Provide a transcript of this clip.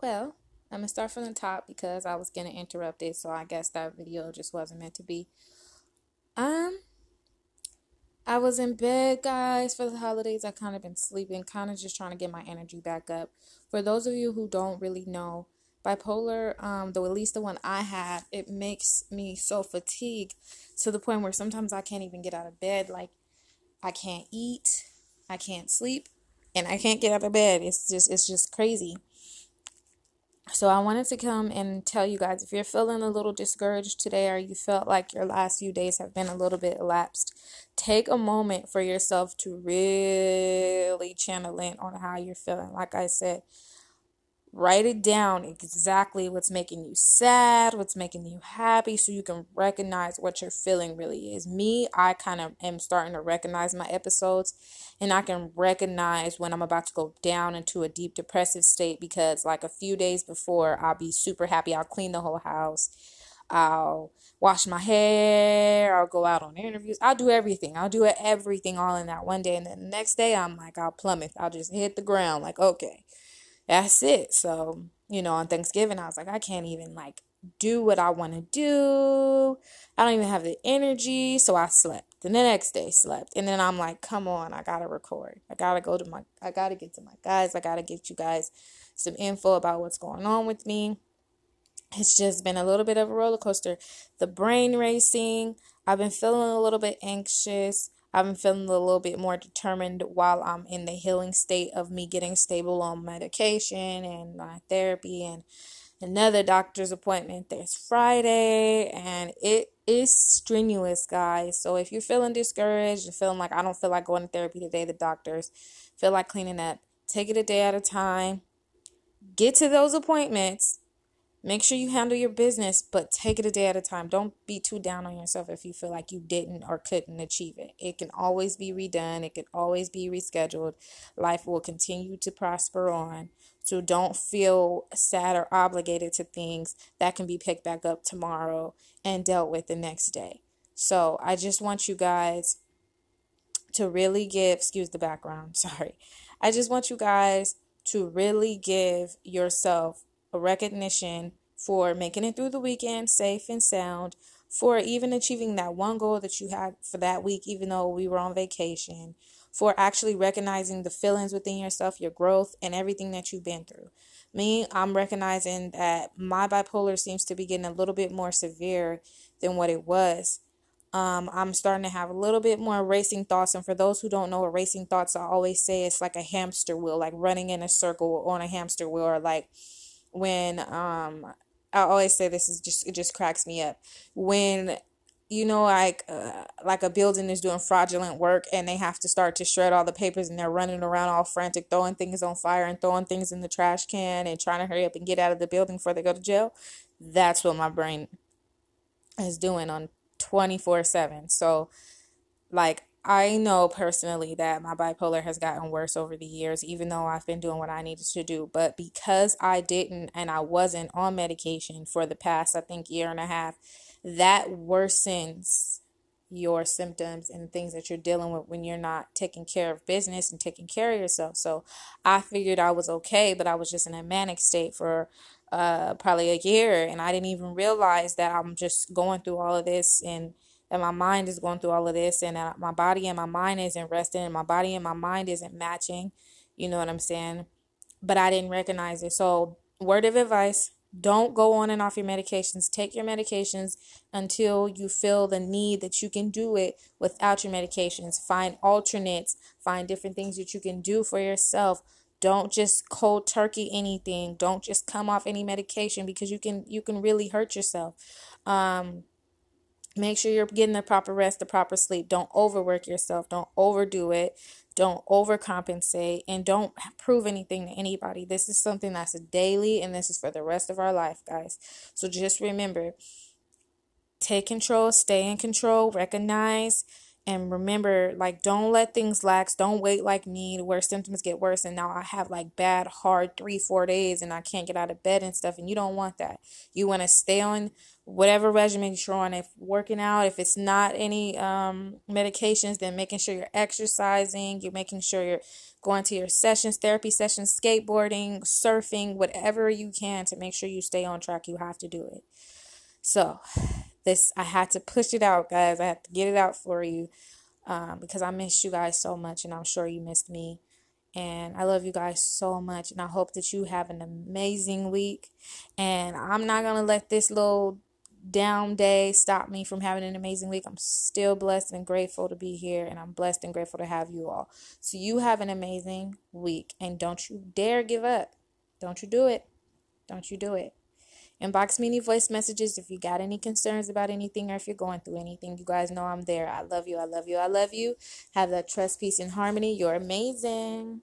Well, I'm gonna start from the top because I was gonna interrupt it, so I guess that video just wasn't meant to be. Um, I was in bed, guys, for the holidays. I kind of been sleeping, kind of just trying to get my energy back up. For those of you who don't really know, bipolar, um, though at least the one I have, it makes me so fatigued to the point where sometimes I can't even get out of bed. Like, I can't eat, I can't sleep, and I can't get out of bed. It's just, it's just crazy. So I wanted to come and tell you guys if you're feeling a little discouraged today or you felt like your last few days have been a little bit elapsed, take a moment for yourself to really channel in on how you're feeling. Like I said, Write it down exactly what's making you sad, what's making you happy, so you can recognize what your feeling really is. Me, I kind of am starting to recognize my episodes, and I can recognize when I'm about to go down into a deep depressive state because, like, a few days before, I'll be super happy. I'll clean the whole house, I'll wash my hair, I'll go out on interviews, I'll do everything. I'll do everything all in that one day, and then the next day, I'm like, I'll plummet, I'll just hit the ground, like, okay that's it. So, you know, on Thanksgiving, I was like, I can't even like do what I want to do. I don't even have the energy. So I slept. And the next day slept. And then I'm like, come on, I gotta record. I gotta go to my I gotta get to my guys. I gotta get you guys some info about what's going on with me. It's just been a little bit of a roller coaster. The brain racing. I've been feeling a little bit anxious. Been feeling a little bit more determined while I'm in the healing state of me getting stable on medication and my therapy and another doctor's appointment this Friday. And it is strenuous guys. So if you're feeling discouraged and feeling like I don't feel like going to therapy today the doctors feel like cleaning up. Take it a day at a time. Get to those appointments Make sure you handle your business, but take it a day at a time. Don't be too down on yourself if you feel like you didn't or couldn't achieve it. It can always be redone, it can always be rescheduled. Life will continue to prosper on. So don't feel sad or obligated to things that can be picked back up tomorrow and dealt with the next day. So I just want you guys to really give, excuse the background, sorry. I just want you guys to really give yourself a recognition for making it through the weekend safe and sound, for even achieving that one goal that you had for that week, even though we were on vacation, for actually recognizing the feelings within yourself, your growth, and everything that you've been through. Me, I'm recognizing that my bipolar seems to be getting a little bit more severe than what it was. Um, I'm starting to have a little bit more racing thoughts. And for those who don't know what racing thoughts, I always say it's like a hamster wheel, like running in a circle on a hamster wheel, or like when um I always say this is just it just cracks me up. When you know like uh, like a building is doing fraudulent work and they have to start to shred all the papers and they're running around all frantic throwing things on fire and throwing things in the trash can and trying to hurry up and get out of the building before they go to jail that's what my brain is doing on 24/7 so like I know personally that my bipolar has gotten worse over the years, even though I've been doing what I needed to do. But because I didn't and I wasn't on medication for the past, I think, year and a half, that worsens your symptoms and things that you're dealing with when you're not taking care of business and taking care of yourself. So I figured I was okay, but I was just in a manic state for uh, probably a year. And I didn't even realize that I'm just going through all of this and that my mind is going through all of this and that my body and my mind isn't resting and my body and my mind isn't matching. You know what I'm saying? But I didn't recognize it. So, word of advice don't go on and off your medications. Take your medications until you feel the need that you can do it without your medications. Find alternates, find different things that you can do for yourself. Don't just cold turkey anything. Don't just come off any medication because you can you can really hurt yourself. Um Make sure you're getting the proper rest, the proper sleep. Don't overwork yourself. Don't overdo it. Don't overcompensate. And don't prove anything to anybody. This is something that's a daily and this is for the rest of our life, guys. So just remember take control, stay in control, recognize and remember like don't let things lax. Don't wait like me where symptoms get worse and now i have like bad hard three four days and i can't get out of bed and stuff and you don't want that. You want to stay on whatever regimen you're on. If working out if it's not any um, medications then making sure you're exercising you're making sure you're going to your sessions therapy sessions skateboarding surfing whatever you can to make sure you stay on track you have to do it. So this I had to push it out, guys. I had to get it out for you um, because I missed you guys so much, and I'm sure you missed me. And I love you guys so much, and I hope that you have an amazing week. And I'm not gonna let this little down day stop me from having an amazing week. I'm still blessed and grateful to be here, and I'm blessed and grateful to have you all. So, you have an amazing week, and don't you dare give up. Don't you do it. Don't you do it. Inbox me any voice messages if you got any concerns about anything or if you're going through anything. You guys know I'm there. I love you. I love you. I love you. Have that trust, peace, and harmony. You're amazing.